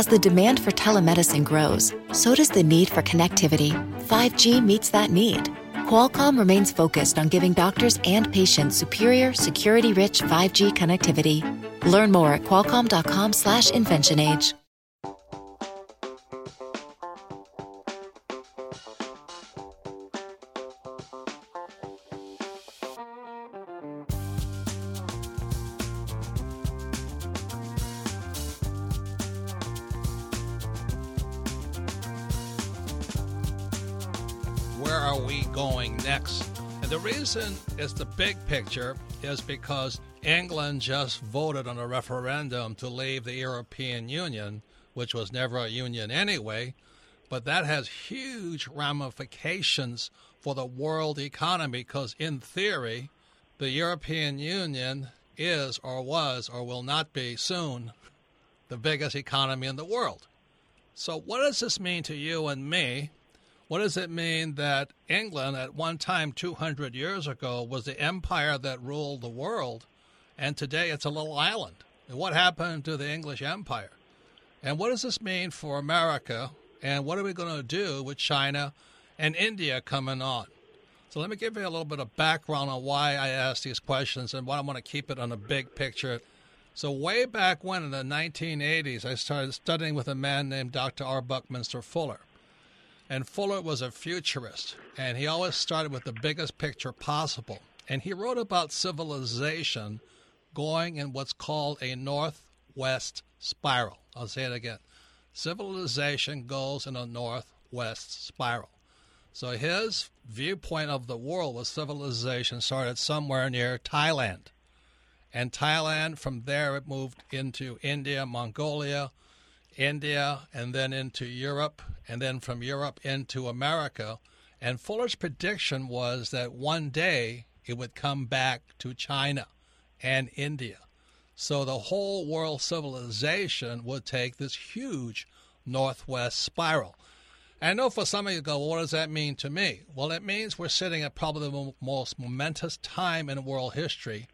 As the demand for telemedicine grows, so does the need for connectivity. 5G meets that need. Qualcomm remains focused on giving doctors and patients superior, security-rich 5G connectivity. Learn more at qualcomm.com/inventionage. reason the big picture is because England just voted on a referendum to leave the European Union, which was never a union anyway, but that has huge ramifications for the world economy because, in theory, the European Union is or was or will not be soon the biggest economy in the world. So, what does this mean to you and me? What does it mean that England, at one time 200 years ago, was the empire that ruled the world, and today it's a little island? And what happened to the English empire? And what does this mean for America? And what are we going to do with China and India coming on? So let me give you a little bit of background on why I asked these questions and why I want to keep it on a big picture. So way back when in the 1980s, I started studying with a man named Dr. R. Buckminster Fuller. And Fuller was a futurist, and he always started with the biggest picture possible. And he wrote about civilization going in what's called a northwest spiral. I'll say it again. Civilization goes in a northwest spiral. So his viewpoint of the world was civilization started somewhere near Thailand. And Thailand, from there, it moved into India, Mongolia, India, and then into Europe, and then from Europe into America. And Fuller's prediction was that one day it would come back to China and India. So the whole world civilization would take this huge northwest spiral. I know for some of you go, what does that mean to me? Well, it means we're sitting at probably the most momentous time in world history.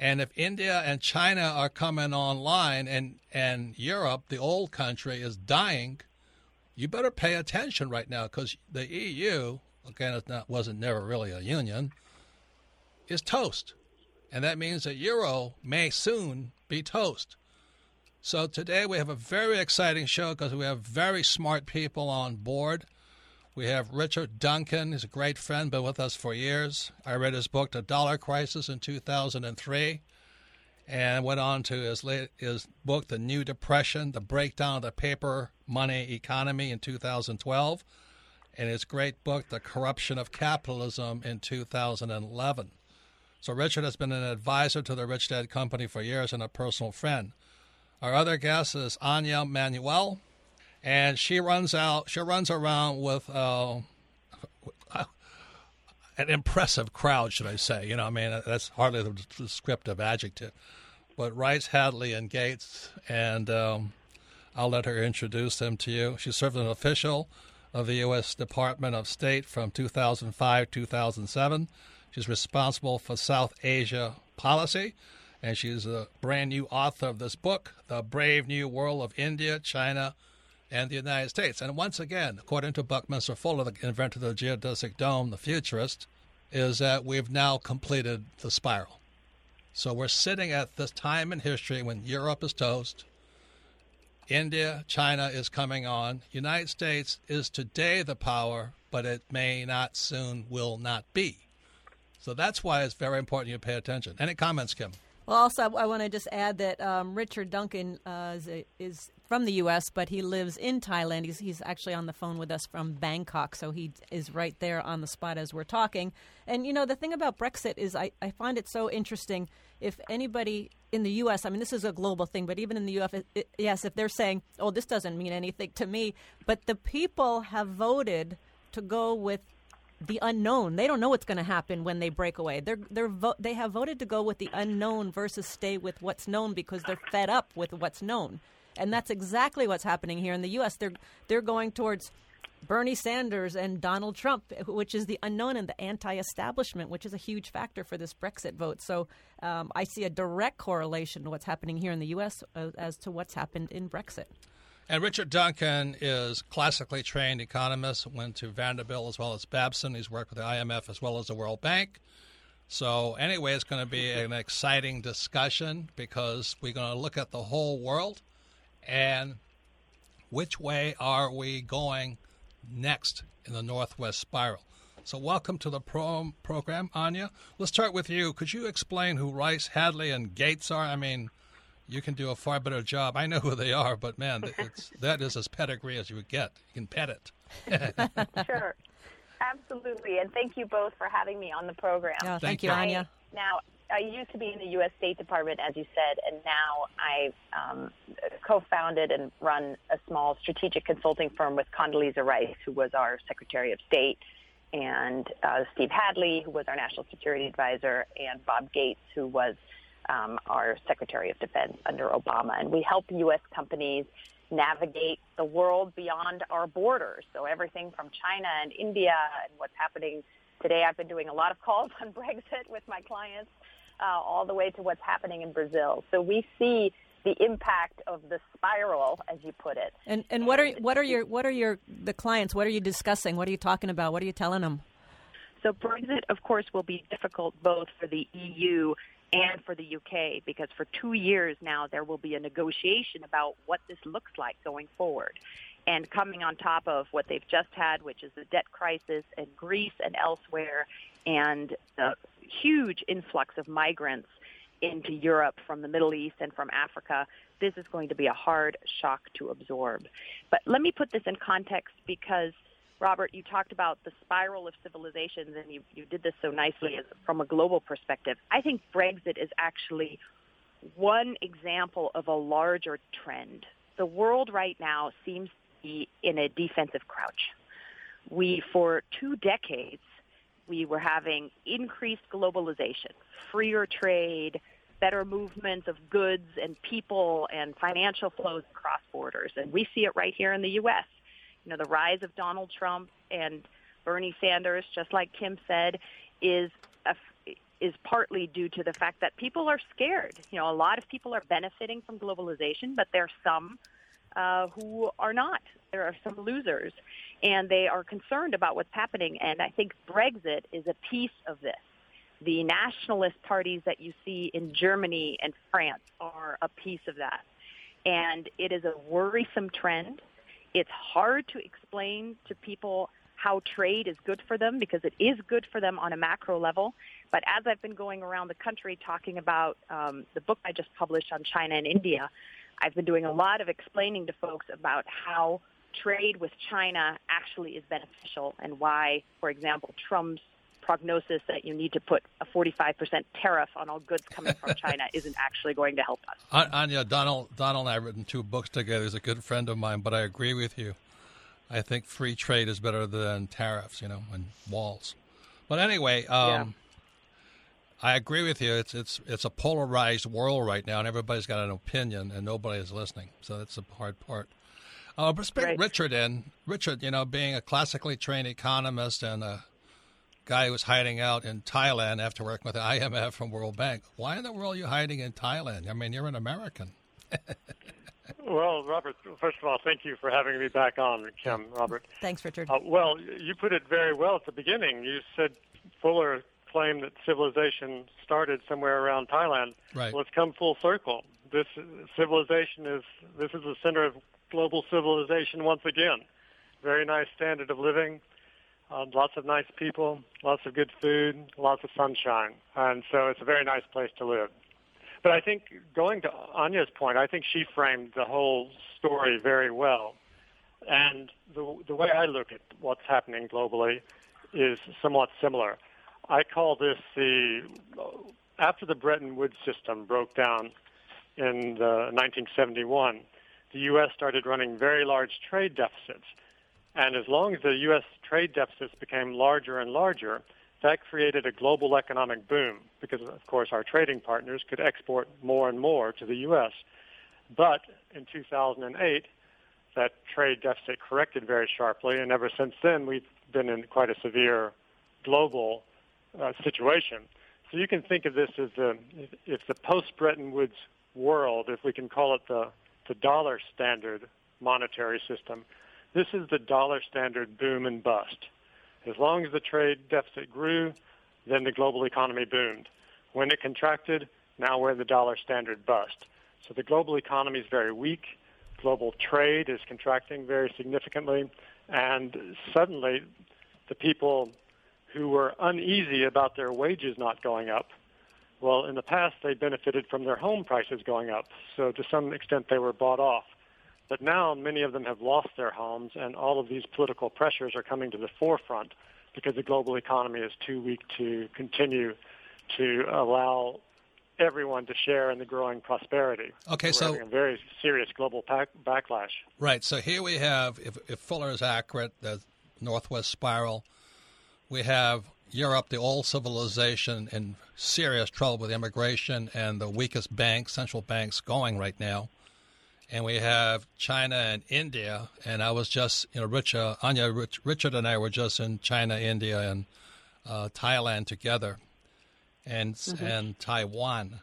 And if India and China are coming online and, and Europe, the old country, is dying, you better pay attention right now because the EU, again, it not, wasn't never really a union, is toast. And that means that Euro may soon be toast. So today we have a very exciting show because we have very smart people on board. We have Richard Duncan. He's a great friend, been with us for years. I read his book, The Dollar Crisis, in 2003, and went on to his, late, his book, The New Depression, The Breakdown of the Paper Money Economy, in 2012, and his great book, The Corruption of Capitalism, in 2011. So Richard has been an advisor to the Rich Dad Company for years and a personal friend. Our other guest is Anja Manuel, and she runs out. She runs around with uh, an impressive crowd, should I say? You know, I mean, that's hardly the descriptive adjective. But Rice, Hadley, and Gates, and um, I'll let her introduce them to you. She served as an official of the U.S. Department of State from 2005 2007. She's responsible for South Asia policy, and she's a brand new author of this book, The Brave New World of India, China, and the United States. And once again, according to Buckminster Fuller, the inventor of the geodesic dome, the futurist, is that we've now completed the spiral. So we're sitting at this time in history when Europe is toast, India, China is coming on. United States is today the power, but it may not soon will not be. So that's why it's very important you pay attention. Any comments, Kim? Well, also, I want to just add that um, Richard Duncan uh, is, a, is, from the U.S., but he lives in Thailand. He's, he's actually on the phone with us from Bangkok, so he is right there on the spot as we're talking. And, you know, the thing about Brexit is I, I find it so interesting. If anybody in the U.S., I mean, this is a global thing, but even in the U.S., it, yes, if they're saying, oh, this doesn't mean anything to me, but the people have voted to go with the unknown. They don't know what's going to happen when they break away. They're they're vo- they have voted to go with the unknown versus stay with what's known because they're fed up with what's known. And that's exactly what's happening here in the US. They're they're going towards Bernie Sanders and Donald Trump, which is the unknown and the anti-establishment, which is a huge factor for this Brexit vote. So um, I see a direct correlation to what's happening here in the U.S. Uh, as to what's happened in Brexit. And Richard Duncan is classically trained economist, went to Vanderbilt as well as Babson. He's worked with the IMF as well as the World Bank. So, anyway, it's going to be an exciting discussion because we're going to look at the whole world and which way are we going next in the Northwest Spiral. So, welcome to the pro- program, Anja. Let's start with you. Could you explain who Rice, Hadley, and Gates are? I mean, you can do a far better job. I know who they are, but man, it's, that is as pedigree as you would get. You can pet it. sure. Absolutely. And thank you both for having me on the program. Oh, thank, thank you, Anja. Now, I used to be in the U.S. State Department, as you said, and now I um, co-founded and run a small strategic consulting firm with Condoleezza Rice, who was our Secretary of State, and uh, Steve Hadley, who was our National Security Advisor, and Bob Gates, who was um, our Secretary of Defense under Obama. And we help U.S. companies navigate the world beyond our borders. So everything from China and India and what's happening today. I've been doing a lot of calls on Brexit with my clients, uh, all the way to what's happening in Brazil. So we see the impact of the spiral, as you put it. And and what are what are your what are your the clients? What are you discussing? What are you talking about? What are you telling them? So Brexit, of course, will be difficult both for the EU and for the UK because for two years now there will be a negotiation about what this looks like going forward. And coming on top of what they've just had, which is the debt crisis in Greece and elsewhere, and the huge influx of migrants into Europe from the Middle East and from Africa, this is going to be a hard shock to absorb. But let me put this in context because – Robert, you talked about the spiral of civilizations, and you, you did this so nicely as, from a global perspective. I think Brexit is actually one example of a larger trend. The world right now seems to be in a defensive crouch. We, for two decades, we were having increased globalization, freer trade, better movements of goods and people and financial flows across borders. And we see it right here in the U.S you know, the rise of Donald Trump and Bernie Sanders, just like Kim said, is a, is partly due to the fact that people are scared. You know, a lot of people are benefiting from globalization, but there are some uh, who are not. There are some losers, and they are concerned about what's happening. And I think Brexit is a piece of this. The nationalist parties that you see in Germany and France are a piece of that. And it is a worrisome trend. It's hard to explain to people how trade is good for them because it is good for them on a macro level. But as I've been going around the country talking about um, the book I just published on China and India, I've been doing a lot of explaining to folks about how trade with China actually is beneficial and why, for example, Trump's prognosis that you need to put a 45% tariff on all goods coming from China isn't actually going to help us. Anja, Donald, Donald and I have written two books together. He's a good friend of mine, but I agree with you. I think free trade is better than tariffs, you know, and walls. But anyway, um, yeah. I agree with you. It's it's it's a polarized world right now, and everybody's got an opinion, and nobody is listening. So that's the hard part. Uh, but right. Richard in. Richard, you know, being a classically trained economist and a guy who was hiding out in Thailand after working with the IMF from World Bank. Why in the world are you hiding in Thailand? I mean, you're an American. well, Robert, first of all, thank you for having me back on, Kim, Robert. Thanks, Richard. Uh, well, you put it very well at the beginning. You said Fuller claimed that civilization started somewhere around Thailand. Right. Well, it's come full circle. This civilization is this is the center of global civilization once again. Very nice standard of living, uh, lots of nice people, lots of good food, lots of sunshine, and so it's a very nice place to live. But I think going to Anja's point, I think she framed the whole story very well. And the, the way I look at what's happening globally is somewhat similar. I call this the after the Bretton Woods system broke down in 1971, the U.S. started running very large trade deficits and as long as the U.S. trade deficits became larger and larger, that created a global economic boom because, of course, our trading partners could export more and more to the U.S. But in 2008, that trade deficit corrected very sharply, and ever since then, we've been in quite a severe global uh, situation. So you can think of this as the if the post Bretton Woods world, if we can call it the the dollar standard monetary system. This is the dollar standard boom and bust. As long as the trade deficit grew, then the global economy boomed. When it contracted, now we're in the dollar standard bust. So the global economy is very weak. Global trade is contracting very significantly. And suddenly, the people who were uneasy about their wages not going up, well, in the past, they benefited from their home prices going up. So to some extent, they were bought off. But now many of them have lost their homes, and all of these political pressures are coming to the forefront because the global economy is too weak to continue to allow everyone to share in the growing prosperity. Okay, so, so a very serious global pack, backlash. Right. So here we have, if, if Fuller is accurate, the northwest spiral. We have Europe, the old civilization, in serious trouble with immigration and the weakest banks, central banks, going right now. And we have China and India. And I was just, you know, Richard, Anja, Rich, Richard and I were just in China, India, and uh, Thailand together and mm-hmm. and Taiwan.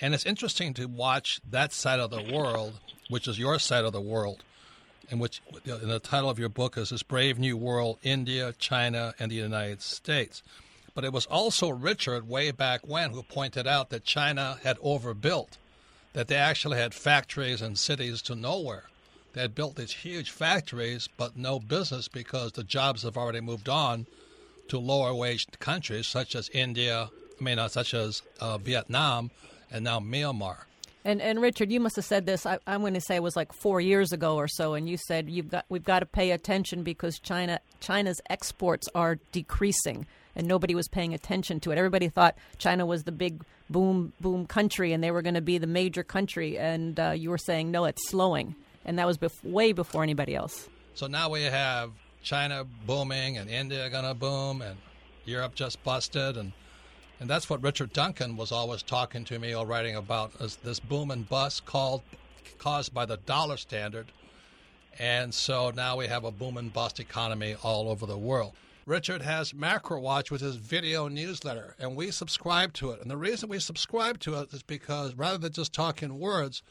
And it's interesting to watch that side of the world, which is your side of the world, and which in the title of your book is this brave new world: India, China, and the United States. But it was also Richard way back when who pointed out that China had overbuilt, that they actually had factories and cities to nowhere. They had built these huge factories, but no business because the jobs have already moved on to lower wage countries such as India, I mean, uh, such as uh, Vietnam and now Myanmar. And and Richard, you must have said this. I, am going to say it was like four years ago or so, and you said you've got we've got to pay attention because China China's exports are decreasing, and nobody was paying attention to it. Everybody thought China was the big boom boom country, and they were going to be the major country. And uh, you were saying no, it's slowing, and that was bef- way before anybody else. So now we have China booming, and India going to boom, and Europe just busted, and and that's what Richard Duncan was always talking to me or writing about is this boom and bust called caused by the dollar standard. And so now we have a boom and bust economy all over the world. Richard has MacroWatch, which is video newsletter, and we subscribe to it. And the reason we subscribe to it is because rather than just talking words,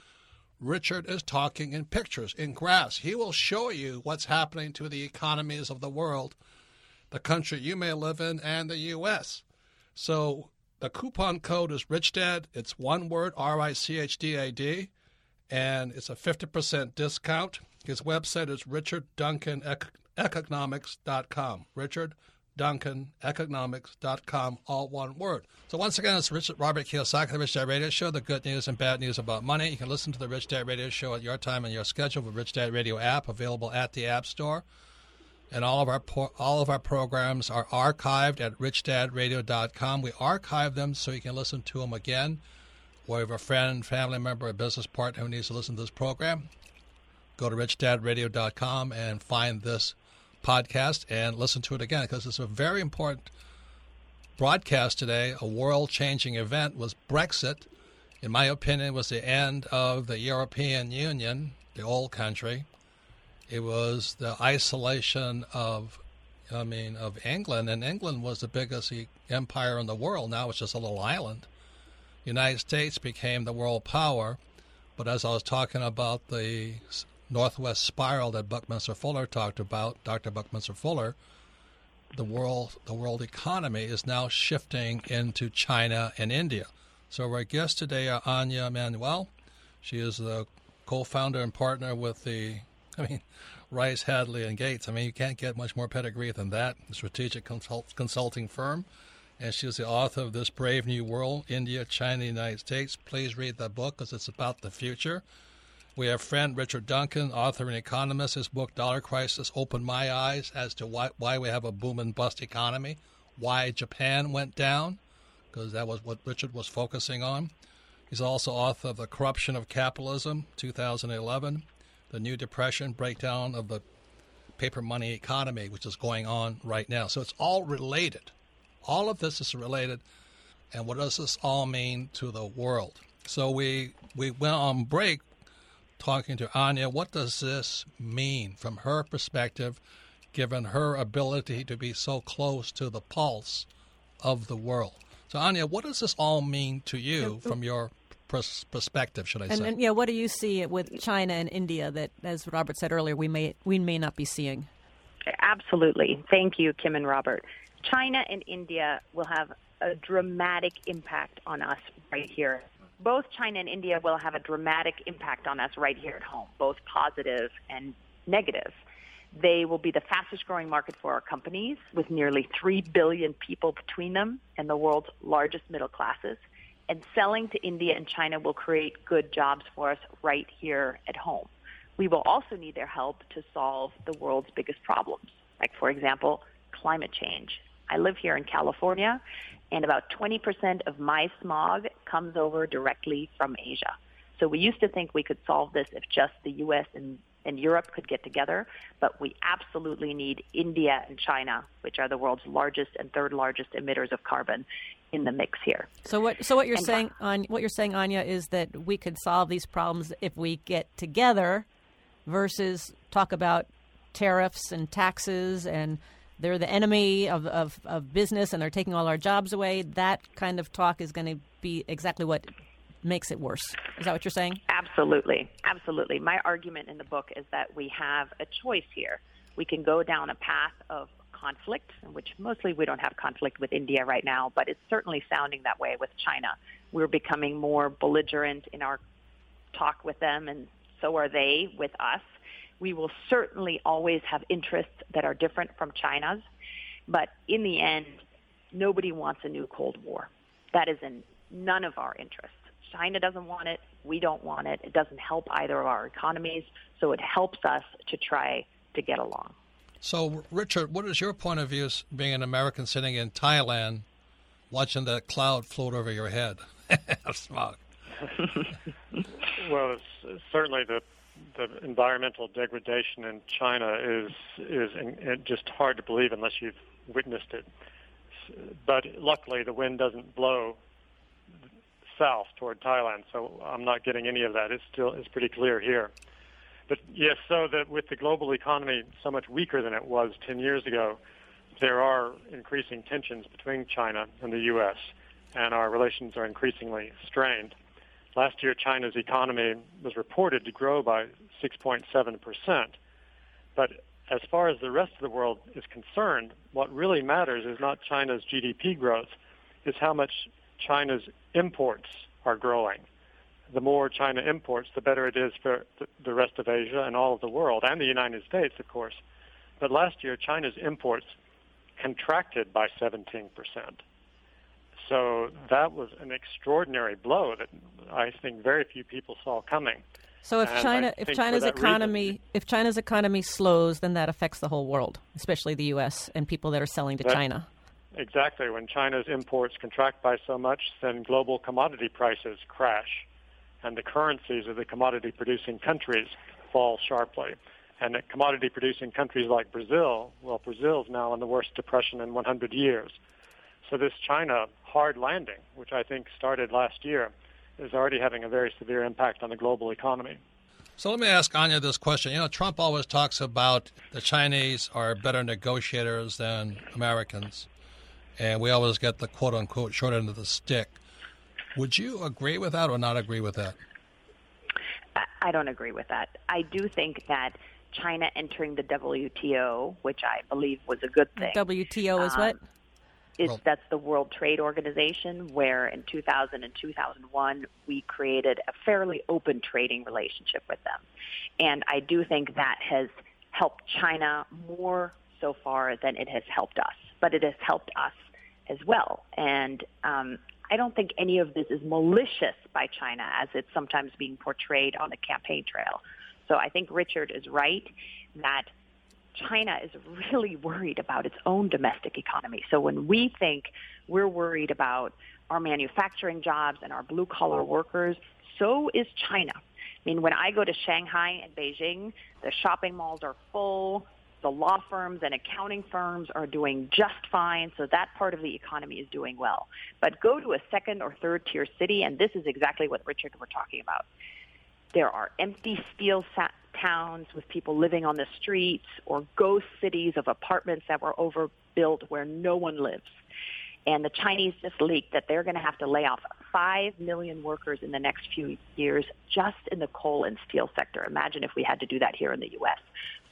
Richard is talking in pictures, in graphs. He will show you what's happening to the economies of the world, the country you may live in, and the U.S. So the coupon code is RichDad. It's one word, R I C H D A D, and it's a 50% discount. His website is richardduncaneconomics.com. Richard Duncan Economics.com, all one word. So once again, it's Richard Robert Kiyosaki, the Rich Dad Radio Show, the good news and bad news about money. You can listen to the Rich Dad Radio Show at your time and your schedule with Rich Dad Radio app available at the App Store and all of our all of our programs are archived at richdadradio.com. We archive them so you can listen to them again. Or if a friend, family member, a business partner who needs to listen to this program, go to richdadradio.com and find this podcast and listen to it again because it's a very important broadcast today. A world-changing event was Brexit. In my opinion, was the end of the European Union, the old country it was the isolation of, I mean, of England, and England was the biggest empire in the world. Now it's just a little island. United States became the world power, but as I was talking about the northwest spiral that Buckminster Fuller talked about, Dr. Buckminster Fuller, the world the world economy is now shifting into China and India. So our guests today are Anja Manuel. She is the co-founder and partner with the I mean, Rice, Hadley, and Gates. I mean, you can't get much more pedigree than that. strategic consult- consulting firm. And she's the author of This Brave New World India, China, United States. Please read that book because it's about the future. We have friend Richard Duncan, author and economist. His book, Dollar Crisis, opened my eyes as to why, why we have a boom and bust economy, why Japan went down, because that was what Richard was focusing on. He's also author of The Corruption of Capitalism, 2011 the new depression, breakdown of the paper money economy, which is going on right now. So it's all related. All of this is related. And what does this all mean to the world? So we we went on break talking to Anja. What does this mean from her perspective, given her ability to be so close to the pulse of the world? So Anja, what does this all mean to you from your perspective, should I and, say? And yeah, what do you see with China and India that, as Robert said earlier, we may we may not be seeing? Absolutely. Thank you, Kim and Robert. China and India will have a dramatic impact on us right here. Both China and India will have a dramatic impact on us right here at home, both positive and negative. They will be the fastest growing market for our companies with nearly 3 billion people between them and the world's largest middle classes. And selling to India and China will create good jobs for us right here at home. We will also need their help to solve the world's biggest problems, like, for example, climate change. I live here in California, and about 20% of my smog comes over directly from Asia. So we used to think we could solve this if just the U.S. and, and Europe could get together, but we absolutely need India and China, which are the world's largest and third largest emitters of carbon, in the mix here. So what? So what you're and saying, on what you're saying, Anja, is that we could solve these problems if we get together, versus talk about tariffs and taxes and they're the enemy of, of, of business and they're taking all our jobs away. That kind of talk is going to be exactly what makes it worse. Is that what you're saying? Absolutely. Absolutely. My argument in the book is that we have a choice here. We can go down a path of conflict, which mostly we don't have conflict with India right now, but it's certainly sounding that way with China. We're becoming more belligerent in our talk with them, and so are they with us. We will certainly always have interests that are different from China's, but in the end, nobody wants a new Cold War. That is in none of our interests. China doesn't want it. We don't want it. It doesn't help either of our economies, so it helps us to try to get along. So, Richard, what is your point of view being an American sitting in Thailand, watching that cloud float over your head of smog? well, it's, certainly the the environmental degradation in China is is in, just hard to believe unless you've witnessed it. But luckily, the wind doesn't blow south toward Thailand, so I'm not getting any of that. It's still it's pretty clear here. But yes, so that with the global economy so much weaker than it was 10 years ago, there are increasing tensions between China and the U.S., and our relations are increasingly strained. Last year, China's economy was reported to grow by 6.7%. But as far as the rest of the world is concerned, what really matters is not China's GDP growth, it's how much China's imports are growing. The more China imports, the better it is for the rest of Asia and all of the world, and the United States, of course. But last year, China's imports contracted by 17%. So that was an extraordinary blow that I think very few people saw coming. So if and China, if China's economy, reason, if China's economy slows, then that affects the whole world, especially the U.S. and people that are selling to that, China. Exactly. When China's imports contract by so much, then global commodity prices crash, and the currencies of the commodity-producing countries fall sharply. And commodity-producing countries like Brazil, well, Brazil's now in the worst depression in 100 years. So this China hard landing, which I think started last year, is already having a very severe impact on the global economy. So let me ask Anja this question. You know, Trump always talks about the Chinese are better negotiators than Americans, and we always get the quote unquote short end of the stick. Would you agree with that or not agree with that? I don't agree with that. I do think that China entering the WTO, which I believe was a good thing. WTO is um, what? Is well, that's the World Trade Organization, where in 2000 and 2001 we created a fairly open trading relationship with them, and I do think that has helped China more so far than it has helped us, but it has helped us as well, and um, I don't think any of this is malicious by China as it's sometimes being portrayed on the campaign trail. So I think Richard is right that China is really worried about its own domestic economy. So when we think we're worried about our manufacturing jobs and our blue collar workers, so is China. I mean, when I go to Shanghai and Beijing, the shopping malls are full. The law firms and accounting firms are doing just fine, so that part of the economy is doing well. But go to a second or third tier city, and this is exactly what Richard were talking about. There are empty steel towns with people living on the streets or ghost cities of apartments that were overbuilt where no one lives. And the Chinese just leaked that they're going to have to lay off 5 million workers in the next few years just in the coal and steel sector. Imagine if we had to do that here in the U.S.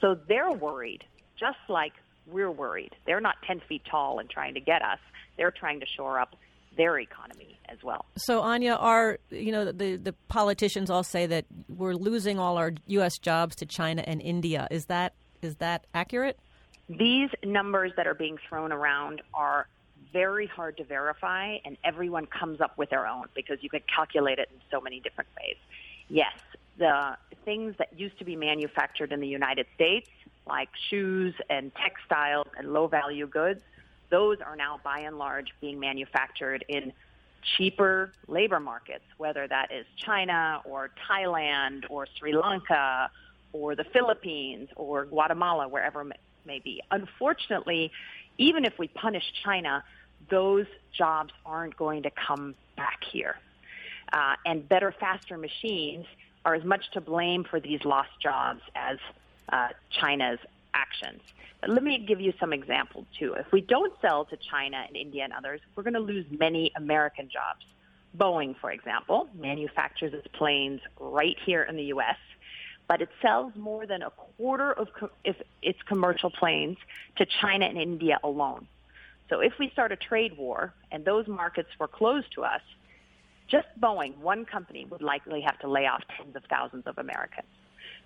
So they're worried, just like we're worried. They're not 10 feet tall and trying to get us. They're trying to shore up their economy as well. So Anja, are you know the the politicians all say that we're losing all our U.S. jobs to China and India. Is that is that accurate? These numbers that are being thrown around are very hard to verify, and everyone comes up with their own because you can calculate it in so many different ways. Yes, the things that used to be manufactured in the United States, like shoes and textiles and low value goods, those are now by and large being manufactured in cheaper labor markets, whether that is China or Thailand or Sri Lanka or the Philippines or Guatemala, wherever it may be. Unfortunately, even if we punish China, those jobs aren't going to come back here. Uh, and better, faster machines are as much to blame for these lost jobs as uh, China's actions. But let me give you some examples too. If we don't sell to China and India and others, we're going to lose many American jobs. Boeing, for example, manufactures its planes right here in the U.S., but it sells more than a quarter of co- its commercial planes to China and India alone. So if we start a trade war and those markets were closed to us, just Boeing, one company, would likely have to lay off tens of thousands of Americans.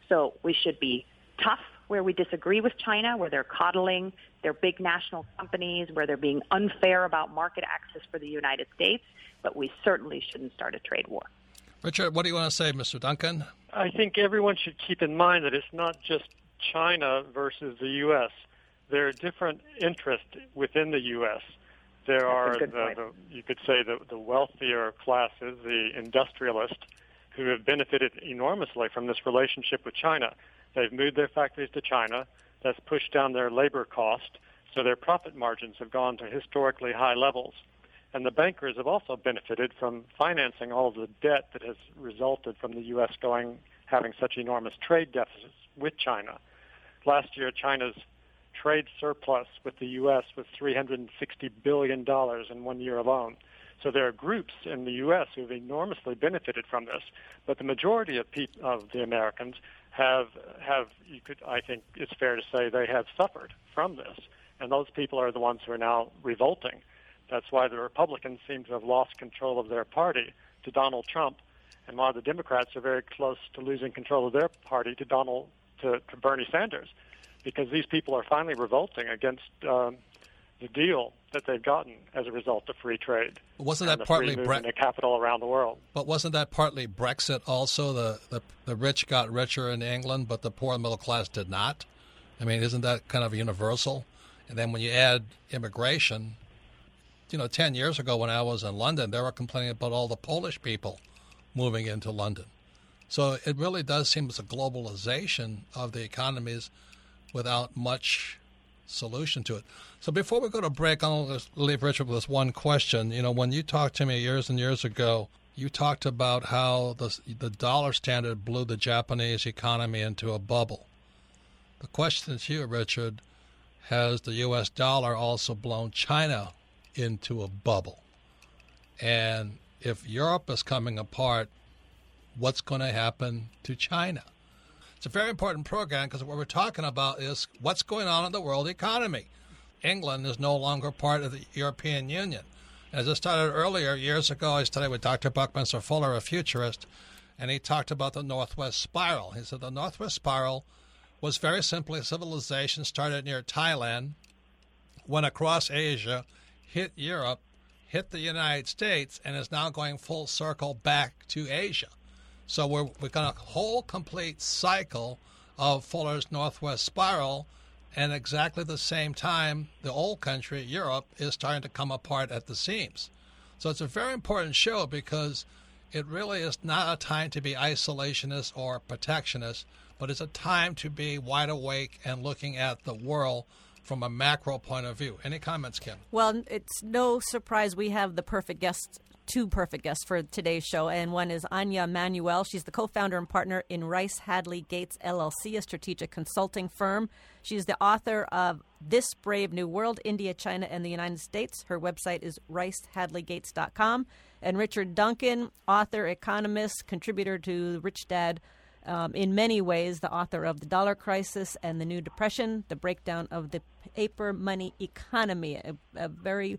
So we should be tough where we disagree with China, where they're coddling their big national companies, where they're being unfair about market access for the United States, but we certainly shouldn't start a trade war. Richard, what do you want to say, Mr. Duncan? I think everyone should keep in mind that it's not just China versus the U.S. There are different interests within the U.S. There are, the, the, you could say, the, the wealthier classes, the industrialists, who have benefited enormously from this relationship with China. They've moved their factories to China. That's pushed down their labor cost, so their profit margins have gone to historically high levels. And the bankers have also benefited from financing all of the debt that has resulted from the U.S. going having such enormous trade deficits with China. Last year, China's trade surplus with the U.S. was $360 billion in one year alone. So there are groups in the U.S. who have enormously benefited from this, but the majority of, pe- of the Americans have have you could I think it's fair to say they have suffered from this, and those people are the ones who are now revolting. That's why the Republicans seem to have lost control of their party to Donald Trump, and why the Democrats are very close to losing control of their party to Donald to, to Bernie Sanders, because these people are finally revolting against um, the deal that they've gotten as a result of free trade. Wasn't that partly Brexit? capital around the world. But wasn't that partly Brexit also? The, the the rich got richer in England, but the poor and middle class did not. I mean, isn't that kind of universal? And then when you add immigration, you know, ten years ago when I was in London, they were complaining about all the Polish people moving into London. So it really does seem as a globalization of the economies without much solution to it. So before we go to break, I'll leave Richard with this one question. You know, when you talked to me years and years ago, you talked about how the the dollar standard blew the Japanese economy into a bubble. The question to you, Richard, has the U.S. dollar also blown China into a bubble? And if Europe is coming apart, what's going to happen to China? It's a very important program because what we're talking about is what's going on in the world economy. England is no longer part of the European Union. As I started earlier, years ago, I studied with Dr. Buckminster Fuller, a futurist, and he talked about the Northwest Spiral. He said the Northwest Spiral was very simply civilization started near Thailand, went across Asia, hit Europe, hit the United States, and is now going full circle back to Asia. So we're, we've got a whole complete cycle of Fuller's Northwest Spiral, and exactly the same time, the old country, Europe, is starting to come apart at the seams. So it's a very important show because it really is not a time to be isolationist or protectionist, but it's a time to be wide awake and looking at the world from a macro point of view. Any comments, Kim? Well, it's no surprise we have the perfect guest two perfect guests for today's show, and one is Anja Manuel. She's the co-founder and partner in Rice Hadley Gates LLC, a strategic consulting firm. She's the author of This Brave New World: India, China, and the United States. Her website is ricehadleygates.com. And Richard Duncan, author, economist, contributor to Rich Dad. Um, in many ways, the author of The Dollar Crisis and the New Depression, the breakdown of the paper money economy, a, a very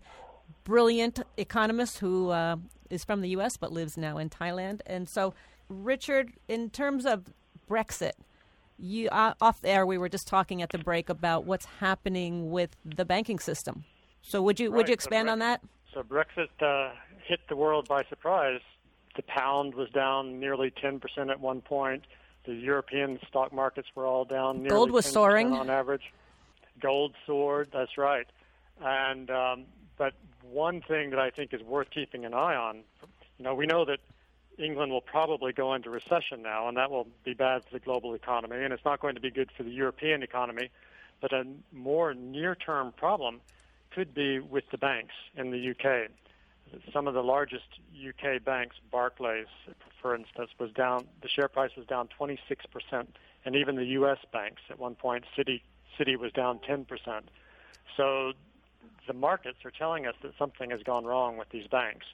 brilliant economist who uh, is from the U.S. but lives now in Thailand. And so, Richard, in terms of Brexit, you uh, off air we were just talking at the break about what's happening with the banking system. So would you right. would you expand so on that? So Brexit uh, hit the world by surprise. The pound was down nearly 10% at one point. The European stock markets were all down. Nearly Gold was 10% soaring on average. Gold soared. That's right. And um, but one thing that I think is worth keeping an eye on, you know, we know that England will probably go into recession now, and that will be bad for the global economy, and it's not going to be good for the European economy. But a more near-term problem could be with the banks in the UK. Some of the largest UK banks, Barclays, for instance, was down. The share price was down 26 percent, and even the U.S. banks at one point, Citi, Citi was down 10 percent. So the markets are telling us that something has gone wrong with these banks.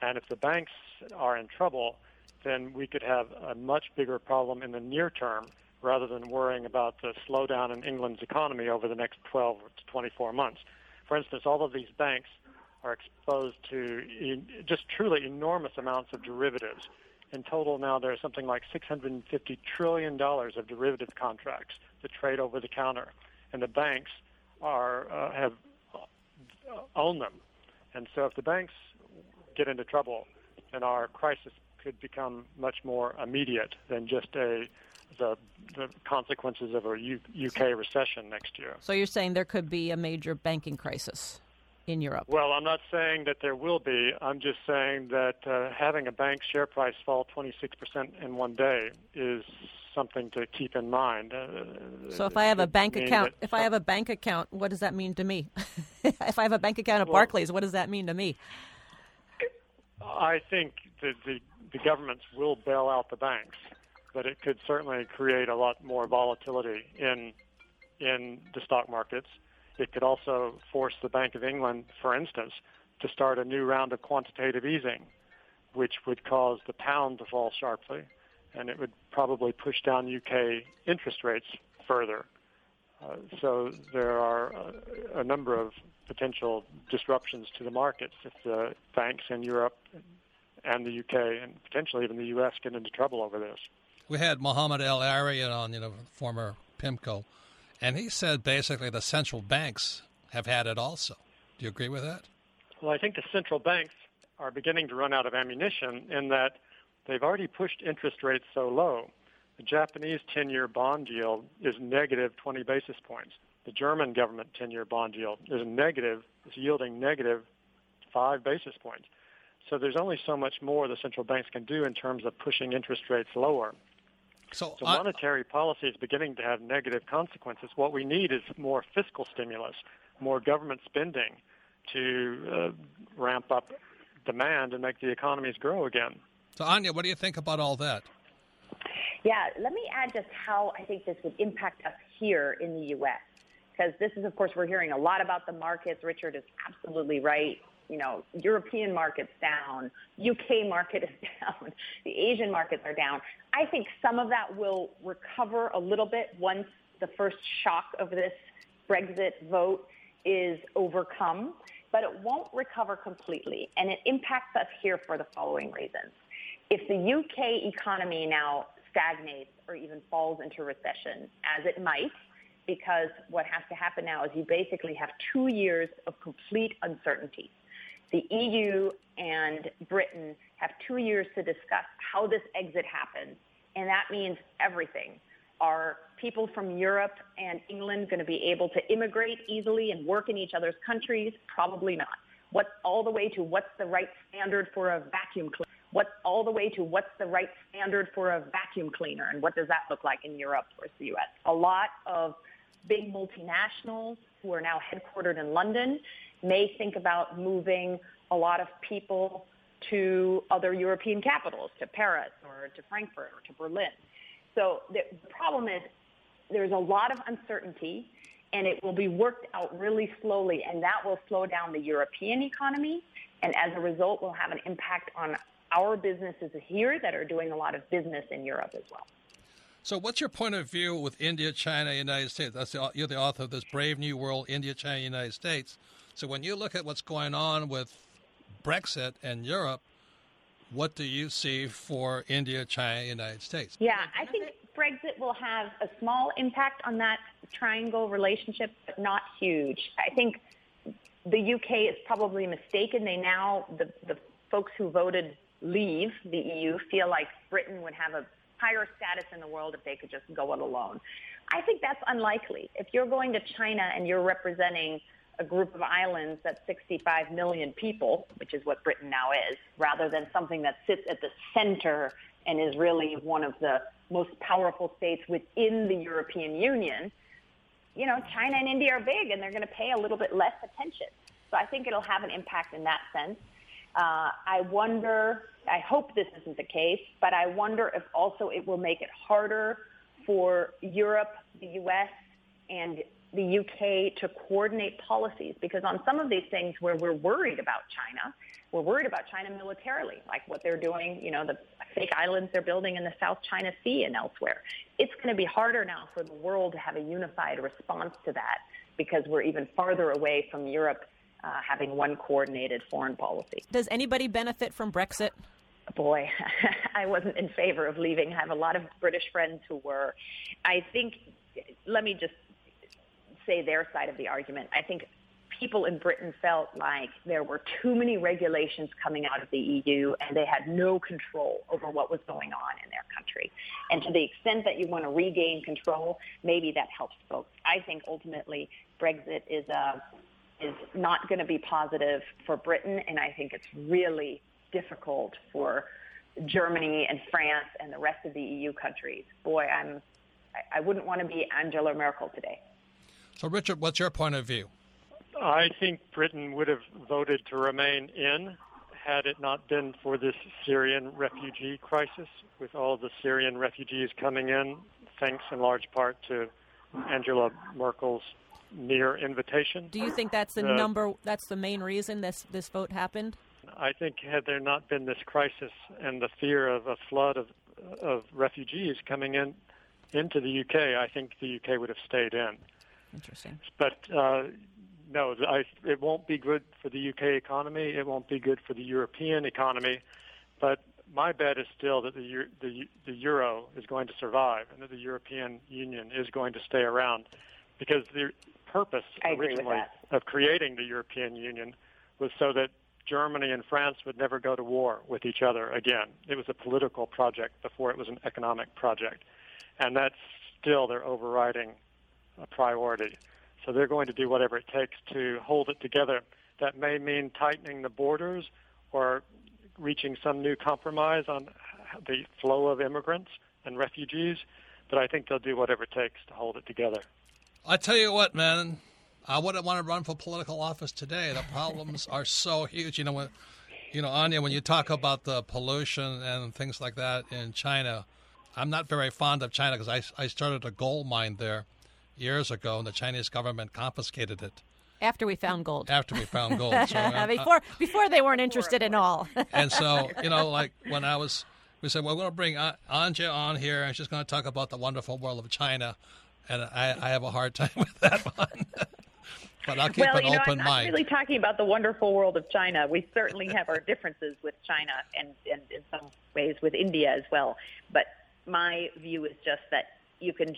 And if the banks are in trouble, then we could have a much bigger problem in the near term rather than worrying about the slowdown in England's economy over the next 12 to 24 months. For instance, all of these banks are exposed to just truly enormous amounts of derivatives. In total, now there's something like $650 trillion of derivative contracts that trade over the counter. And the banks are, uh, have own them. And so if the banks get into trouble, then our crisis could become much more immediate than just a the the consequences of a U, UK recession next year. So you're saying there could be a major banking crisis in Europe? Well, I'm not saying that there will be. I'm just saying that uh, having a bank share price fall 26% in one day is something to keep in mind. Uh, so if I have a bank account, if I have a bank account, what does that mean to me? if I have a bank account at well, Barclays, what does that mean to me? I think the, the the governments will bail out the banks, but it could certainly create a lot more volatility in in the stock markets. It could also force the Bank of England, for instance, to start a new round of quantitative easing, which would cause the pound to fall sharply and it would probably push down UK interest rates further. Uh, so there are uh, a number of potential disruptions to the markets if the banks in Europe and the UK and potentially even the US get into trouble over this. We had Mohamed El-Erian on, you know, former PIMCO, and he said basically the central banks have had it also. Do you agree with that? Well, I think the central banks are beginning to run out of ammunition in that they've already pushed interest rates so low. The Japanese 10 year bond yield is negative 20 basis points. The German government 10 year bond yield is negative, is yielding negative 5 basis points. So there's only so much more the central banks can do in terms of pushing interest rates lower. So, so monetary policy is beginning to have negative consequences. What we need is more fiscal stimulus, more government spending to uh, ramp up demand and make the economies grow again. So, Anja, what do you think about all that? Yeah, let me add just how I think this would impact us here in the U.S. Because this is, of course, we're hearing a lot about the markets. Richard is absolutely right. You know, European markets down, UK market is down, the Asian markets are down. I think some of that will recover a little bit once the first shock of this Brexit vote is overcome, but it won't recover completely. And it impacts us here for the following reasons. If the UK economy now stagnates or even falls into recession, as it might, because what has to happen now is you basically have two years of complete uncertainty. The EU and Britain have two years to discuss how this exit happens, and that means everything. Are people from Europe and England going to be able to immigrate easily and work in each other's countries? Probably not. What's all the way to what's the right standard for a vacuum cleaner? What's all the way to what's the right standard for a vacuum cleaner and what does that look like in Europe versus the US. A lot of big multinationals who are now headquartered in London may think about moving a lot of people to other European capitals, to Paris or to Frankfurt or to Berlin. So the problem is there's a lot of uncertainty and it will be worked out really slowly and that will slow down the European economy and as a result will have an impact on our businesses here that are doing a lot of business in Europe as well. So, what's your point of view with India, China, United States? That's the, you're the author of this Brave New World: India, China, United States. So, when you look at what's going on with Brexit and Europe, what do you see for India, China, United States? Yeah, I think Brexit will have a small impact on that triangle relationship, but not huge. I think the UK is probably mistaken. They now, the, the folks who voted leave the EU feel like Britain would have a higher status in the world if they could just go it alone. I think that's unlikely. If you're going to China and you're representing a group of islands that's 65 million people, which is what Britain now is, rather than something that sits at the center and is really one of the most powerful states within the European Union, you know, China and India are big and they're going to pay a little bit less attention. So I think it'll have an impact in that sense. Uh, I wonder, I hope this isn't the case, but I wonder if also it will make it harder for Europe, the US, and the UK to coordinate policies because on some of these things where we're worried about China, we're worried about China militarily, like what they're doing, you know, the fake islands they're building in the South China Sea and elsewhere. It's going to be harder now for the world to have a unified response to that because we're even farther away from Europe uh, having one coordinated foreign policy. Does anybody benefit from Brexit? Boy, I wasn't in favor of leaving. I have a lot of British friends who were. I think, let me just say their side of the argument. I think people in Britain felt like there were too many regulations coming out of the EU and they had no control over what was going on in their country. And to the extent that you want to regain control, maybe that helps folks. I think ultimately Brexit is a is not going to be positive for Britain, and I think it's really difficult for Germany and France and the rest of the EU countries. Boy, I'm I wouldn't want to be Angela Merkel today. So, Richard, what's your point of view? I think Britain would have voted to remain in had it not been for this Syrian refugee crisis, with all the Syrian refugees coming in, thanks in large part to Angela Merkel's near invitation. Do you think that's the uh, number? That's the main reason this this vote happened. I think had there not been this crisis and the fear of a flood of of refugees coming in into the UK, I think the UK would have stayed in. Interesting. But uh, no, I, it won't be good for the UK economy. It won't be good for the European economy. But my bet is still that the, the, the euro is going to survive and that the European Union is going to stay around because the purpose originally of creating the European Union was so that Germany and France would never go to war with each other again. It was a political project before it was an economic project. And that's still their overriding a priority. So they're going to do whatever it takes to hold it together. That may mean tightening the borders or reaching some new compromise on the flow of immigrants and refugees, but I think they'll do whatever it takes to hold it together. I tell you what, man, I wouldn't want to run for political office today. The problems are so huge. You know, when, you know, Anja, when you talk about the pollution and things like that in China, I'm not very fond of China because I, I started a gold mine there years ago, and the Chinese government confiscated it. After we found gold. After we found gold. So, uh, before before they weren't interested in all. and so you know, like when I was, we said, well, we're going to bring Anja on here, and she's going to talk about the wonderful world of China, and I, I have a hard time with that one. but I'll keep well, an you know, open I'm mind. not really talking about the wonderful world of China. We certainly have our differences with China, and, and in some ways with India as well. But my view is just that you can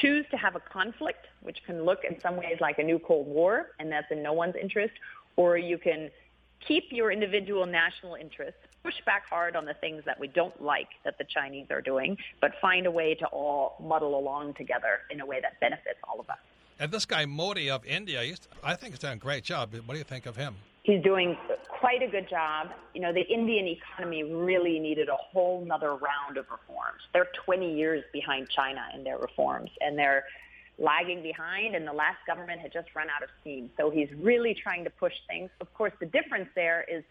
choose to have a conflict, which can look in some ways like a new Cold War, and that's in no one's interest, or you can keep your individual national interests, push back hard on the things that we don't like that the Chinese are doing, but find a way to all muddle along together in a way that benefits all of us. And this guy Modi of India, I think he's done a great job. What do you think of him? He's doing quite a good job. You know, the Indian economy really needed a whole nother round of reforms. They're 20 years behind China in their reforms, and they're lagging behind, and the last government had just run out of steam. So he's really trying to push things. Of course, the difference there is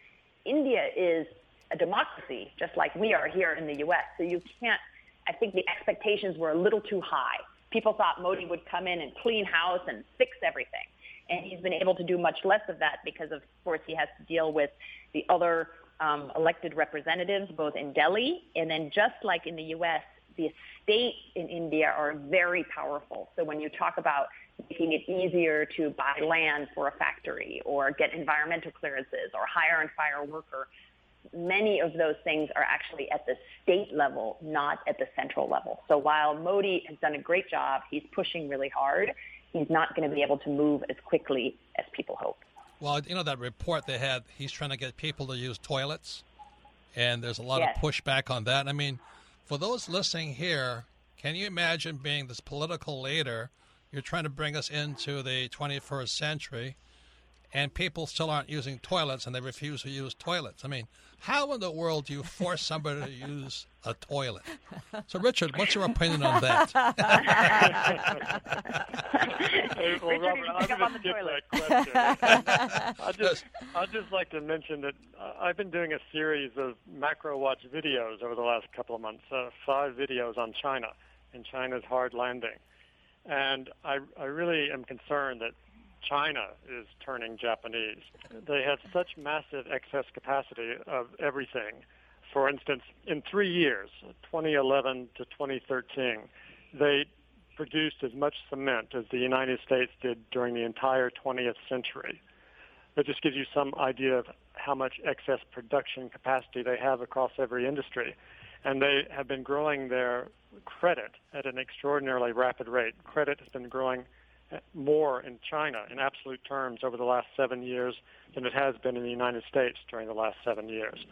India is a democracy, just like we are here in the U.S. So you can't. I think the expectations were a little too high. People thought Modi would come in and clean house and fix everything, and he's been able to do much less of that because, of course, he has to deal with the other um, elected representatives, both in Delhi and then just like in the U.S., the states in India are very powerful. So when you talk about making it easier to buy land for a factory or get environmental clearances or hire and fire a worker, many of those things are actually at the state level, not at the central level. So while Modi has done a great job, he's pushing really hard, he's not going to be able to move as quickly as people hope. Well, you know that report they had, he's trying to get people to use toilets, and there's a lot yes. of pushback on that. I mean, for those listening here, can you imagine being this political leader? You're trying to bring us into the 21st century, and people still aren't using toilets, and they refuse to use toilets. I mean, how in the world do you force somebody to use a toilet? So, Richard, what's your opinion on that? hey, well, Richard, Robert, I'm going to skip that question. I just, I'd just like to mention that uh, I've been doing a series of macro watch videos over the last couple of months, uh, five videos on China and China's hard landing. And I, I really am concerned that China is turning Japanese. They have such massive excess capacity of everything. For instance, in three years, 2011 to 2013, they produced as much cement as the United States did during the entire 20th century. That just gives you some idea of how much excess production capacity they have across every industry. And they have been growing their credit at an extraordinarily rapid rate. Credit has been growing more in China in absolute terms over the last seven years than it has been in the United States during the last seven years.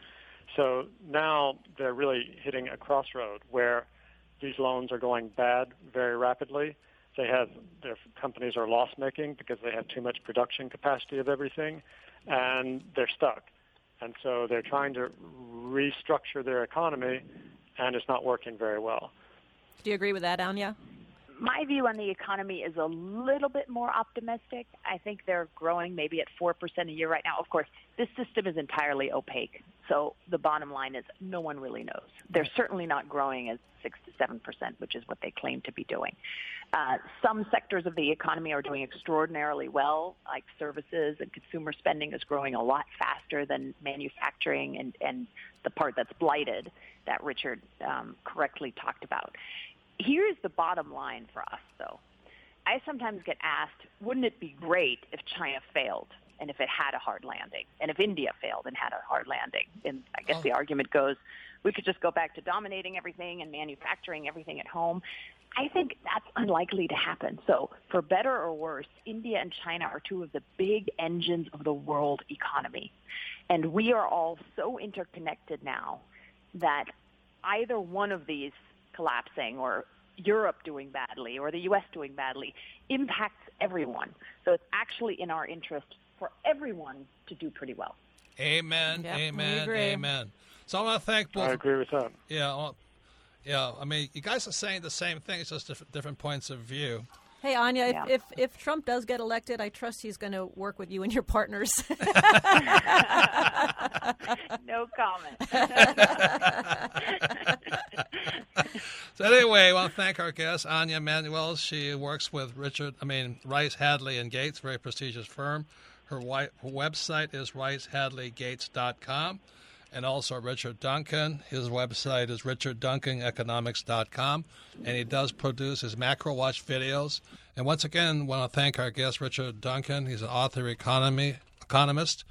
So now they're really hitting a crossroad where these loans are going bad very rapidly. They have their companies are loss making because they have too much production capacity of everything, and they're stuck. And so they're trying to restructure their economy, and it's not working very well. Do you agree with that, Anja? My view on the economy is a little bit more optimistic. I think they're growing maybe at 4% a year right now. Of course, this system is entirely opaque. So the bottom line is no one really knows. They're certainly not growing as 6 to 7%, which is what they claim to be doing. Uh, some sectors of the economy are doing extraordinarily well, like services and consumer spending is growing a lot faster than manufacturing and, and the part that's blighted that Richard um, correctly talked about here's the bottom line for us, though. I sometimes get asked, wouldn't it be great if China failed and if it had a hard landing, and if India failed and had a hard landing? And I guess oh. the argument goes, we could just go back to dominating everything and manufacturing everything at home. I think that's unlikely to happen. So, for better or worse, India and China are two of the big engines of the world economy. And we are all so interconnected now that either one of these collapsing or Europe doing badly or the U.S. doing badly impacts everyone. So it's actually in our interest for everyone to do pretty well. Amen. Yep, amen. Amen. So I want to thank both. I agree with that. Yeah. Well, yeah. I mean, you guys are saying the same thing. It's just different, different points of view. Hey Anja, yeah. if, if, if Trump does get elected, I trust he's going to work with you and your partners. no comment. so anyway, I want to thank our guest Anja Manuel. She works with Richard, I mean Rice Hadley and Gates, very prestigious firm. Her, wi- her website is ricehadleygates.com and also Richard Duncan. His website is richardduncaneconomics.com, and he does produce his macro watch videos. And once again, want to thank our guest, Richard Duncan. He's an author, economy economist.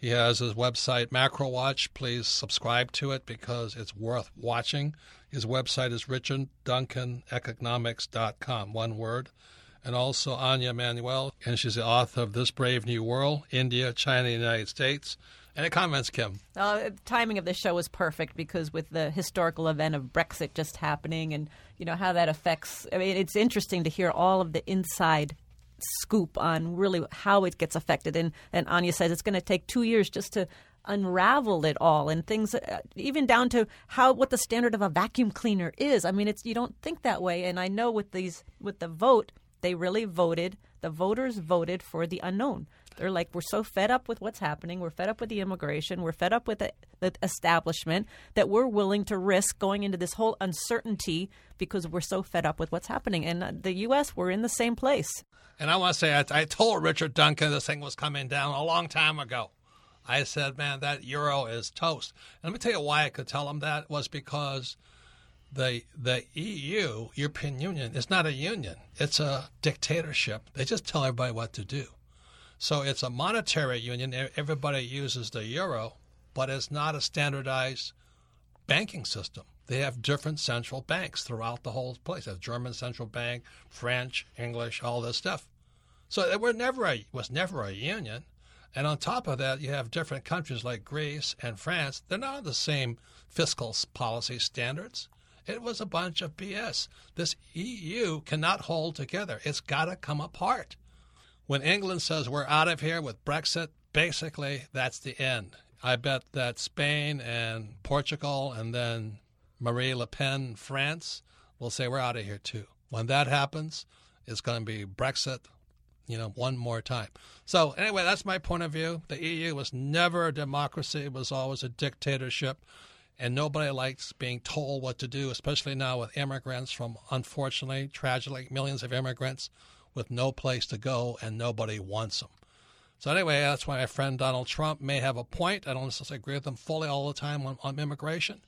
He has his website, Macro Watch. Please subscribe to it because it's worth watching. His website is richardduncaneconomics.com, one word. And also Anja Manuel, and she's the author of This Brave New World, India, China, United States. Any comments, Kim? Uh, timing of the show was perfect because with the historical event of Brexit just happening, and you know how that affects. I mean, it's interesting to hear all of the inside scoop on really how it gets affected. And and Anja says it's going to take two years just to unravel it all and things uh, even down to how what the standard of a vacuum cleaner is. I mean it's you don't think that way. And i know with these with the vote they really voted the voters voted for the unknown They're like, we're so fed up with what's happening. We're fed up with the immigration. We're fed up with the, the establishment that we're willing to risk going into this whole uncertainty because we're so fed up with what's happening. And uh, the U.S., we're in the same place. And I want to say, I, I told Richard Duncan this thing was coming down a long time ago. I said, man, that euro is toast. And let me tell you why I could tell him that was because the the EU, European Union, is not a union. It's a dictatorship. They just tell everybody what to do. So it's a monetary union. Everybody uses the euro, but it's not a standardized banking system. They have different central banks throughout the whole place. They have German central bank, French, English, all this stuff. So it were never a, was never a union. And on top of that, you have different countries like Greece and France. They're not the same fiscal policy standards. It was a bunch of BS. This EU cannot hold together. It's got to come apart. When England says we're out of here with Brexit, basically that's the end. I bet that Spain and Portugal and then Marie Le Pen, France, will say we're out of here too. When that happens, it's going to be Brexit, you know, one more time. So anyway, that's my point of view. The EU was never a democracy; it was always a dictatorship, and nobody likes being told what to do, especially now with immigrants from, unfortunately, tragically, millions of immigrants with no place to go and nobody wants them. So anyway, that's why my friend Donald Trump may have a point. I don't necessarily agree with him fully all the time on, on immigration,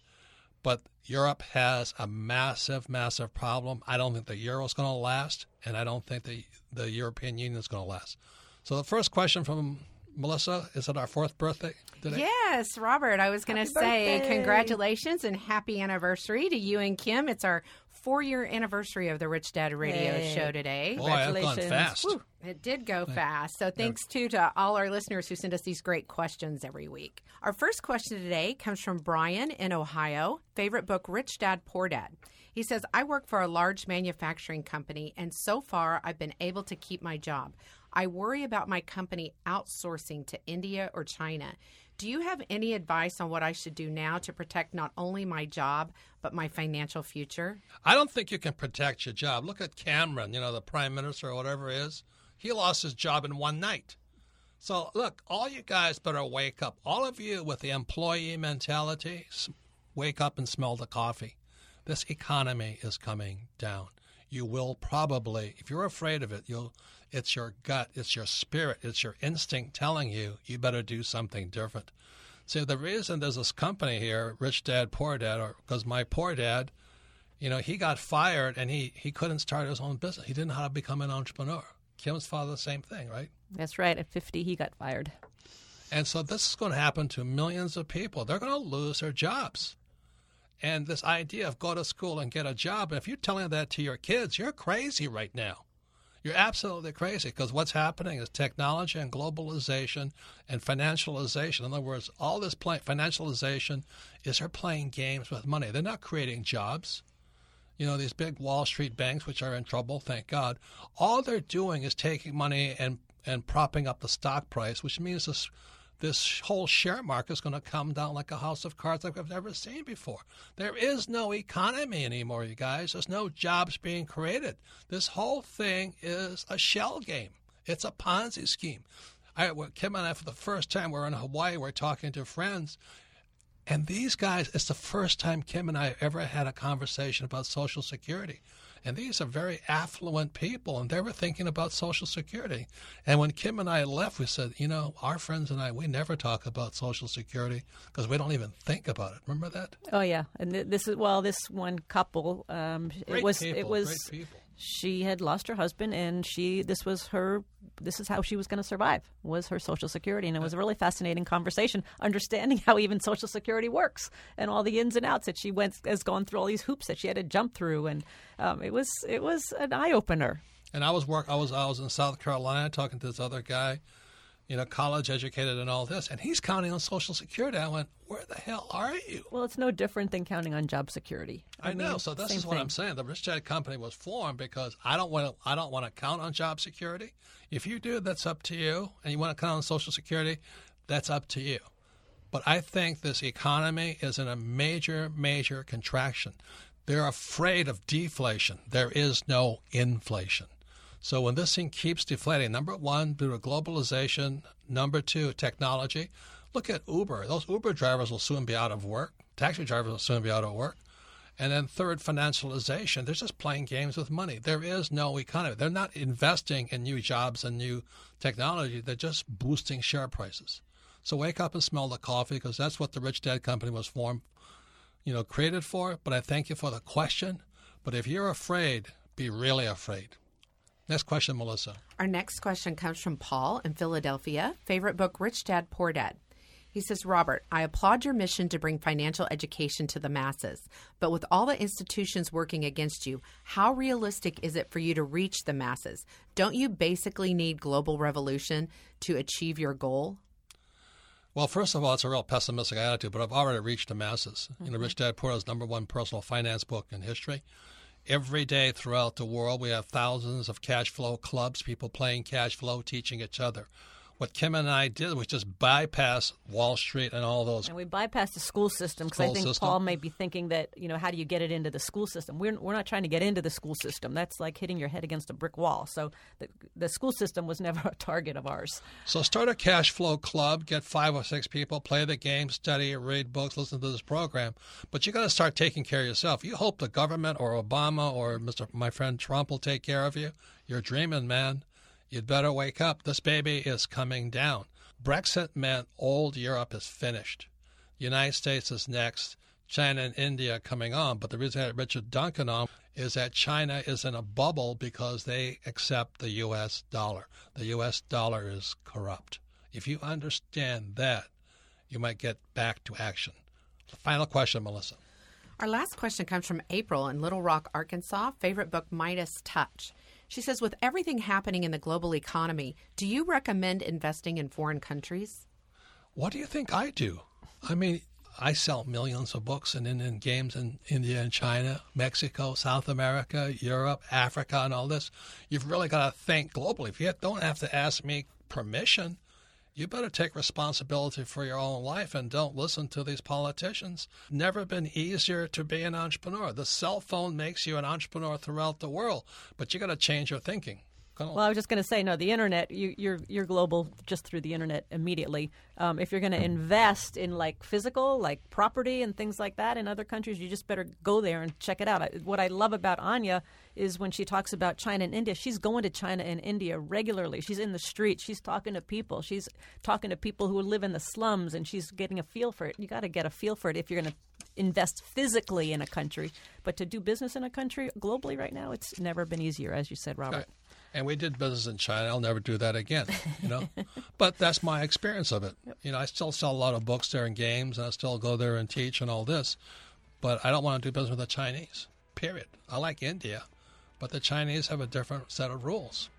but Europe has a massive, massive problem. I don't think the euro is going to last, and I don't think the, the European Union is going to last. So the first question from Melissa, is it our fourth birthday today? Yes, Robert. I was going to say birthday. congratulations and happy anniversary to you and Kim. It's our four year anniversary of the Rich Dad Radio Yay. show today. Boy, I've gone Congratulations. fast. Whew, it did go fast. So thanks too to all our listeners who send us these great questions every week. Our first question today comes from Brian in Ohio. Favorite book, Rich Dad, Poor Dad. He says, I work for a large manufacturing company, and so far I've been able to keep my job. I worry about my company outsourcing to India or China. Do you have any advice on what I should do now to protect not only my job, but my financial future? I don't think you can protect your job. Look at Cameron, you know, the prime minister or whatever it is. He lost his job in one night. So, look, all you guys better wake up. All of you with the employee mentality, wake up and smell the coffee. This economy is coming down. You will probably, if you're afraid of it, you'll it's your gut, it's your spirit, it's your instinct telling you you better do something different. See, the reason there's this company here, Rich Dad, Poor Dad, or because my poor dad, you know, he got fired and he, he couldn't start his own business. He didn't know how to become an entrepreneur. Kim's father, the same thing, right? That's right. At 50, he got fired. And so this is going to happen to millions of people. They're going to lose their jobs. And this idea of go to school and get a job, if you're telling that to your kids, you're crazy right now. You're absolutely crazy because what's happening is technology and globalization and financialization. In other words, all this play, financialization is they're playing games with money. They're not creating jobs. You know, these big Wall Street banks, which are in trouble, thank God, all they're doing is taking money and, and propping up the stock price, which means this, this whole share market is going to come down like a house of cards like I've never seen before. There is no economy anymore, you guys. There's no jobs being created. This whole thing is a shell game. It's a Ponzi scheme. I, Kim and I, for the first time, we're in Hawaii. We're talking to friends, and these guys, it's the first time Kim and I ever had a conversation about Social Security. And these are very affluent people, and they were thinking about Social Security. And when Kim and I left, we said, you know, our friends and I, we never talk about Social Security because we don't even think about it. Remember that? Oh yeah, and th- this is well, this one couple. Um, it was people, it was great people. She had lost her husband, and she this was her this is how she was going to survive was her social security, and it was a really fascinating conversation, understanding how even social security works and all the ins and outs that she went has gone through all these hoops that she had to jump through, and um, it was it was an eye opener. And I was work. I was I was in South Carolina talking to this other guy, you know, college educated and all this, and he's counting on Social Security. I went, where the hell are you? Well, it's no different than counting on job security. I, know. mean, So this is what thing. I'm saying. The Rich Dad Company was formed because I don't want to. I don't want to count on job security. If you do, that's up to you. And you want to count on Social Security, that's up to you. But I think this economy is in a major, major contraction. They're afraid of deflation. There is no inflation. So when this thing keeps deflating, number one, due to globalization, number two, technology. Look at Uber. Those Uber drivers will soon be out of work. Taxi drivers will soon be out of work. And then third, financialization. They're just playing games with money. There is no economy. They're not investing in new jobs and new technology. They're just boosting share prices. So wake up and smell the coffee because that's what the Rich Dad Company was formed, you know, created for. But I thank you for the question. But if you're afraid, be really afraid. Next question, Melissa. Our next question comes from Paul in Philadelphia. Favorite book, Rich Dad, Poor Dad. He says, Robert, I applaud your mission to bring financial education to the masses. But with all the institutions working against you, how realistic is it for you to reach the masses? Don't you basically need global revolution to achieve your goal? Well, first of all, it's a real pessimistic attitude, but I've already reached the masses. Mm-hmm. You know, Rich Dad Poor Dad is number one personal finance book in history. Every day throughout the world, we have thousands of cash flow clubs, people playing cash flow, teaching each other what Kim and I did was just bypass Wall Street and all those. And we bypassed the school system because I think system. Paul may be thinking that you know how do you get it into the school system? We're we're not trying to get into the school system. That's like hitting your head against a brick wall. So the the school system was never a target of ours. So start a cash flow club, get five or six people, play the game, study, read books, listen to this program. But you got to start taking care of yourself. You hope the government or Obama or Mr. my friend Trump will take care of you. You're dreaming, man. You'd better wake up. This baby is coming down. Brexit meant old Europe is finished. The United States is next. China and India coming on. But the reason I had Richard Duncan on is that China is in a bubble because they accept the U.S. dollar. The U.S. dollar is corrupt. If you understand that, you might get back to action. Final question, Melissa. Our last question comes from April in Little Rock, Arkansas. Favorite book, Midas Touch. She says, with everything happening in the global economy, do you recommend investing in foreign countries? What do you think I do? I mean, I sell millions of books and in games in India and China, Mexico, South America, Europe, Africa, and all this. You've really got to think globally. If you don't have to ask me permission, you better take responsibility for your own life and don't listen to these politicians. Never been easier to be an entrepreneur. The cell phone makes you an entrepreneur throughout the world, but you got to change your thinking. Well, I was just going to say, no, the internet, you, are you're, you're global just through the internet immediately. Um, if you're going to invest in like physical, like property and things like that in other countries, you just better go there and check it out. What I love about Anja is when she talks about China and India, she's going to China and India regularly. She's in the street, she's talking to people, she's talking to people who live in the slums, and she's getting a feel for it. You got to get a feel for it if you're going to invest physically in a country. But to do business in a country globally right now, it's never been easier, as you said, Robert. Right and we did business in China. I'll never do that again, you know. but that's my experience of it. You know, I still sell a lot of books there and games, and I still go there and teach and all this. But I don't want to do business with the Chinese. Period. I like India, but the Chinese have a different set of rules.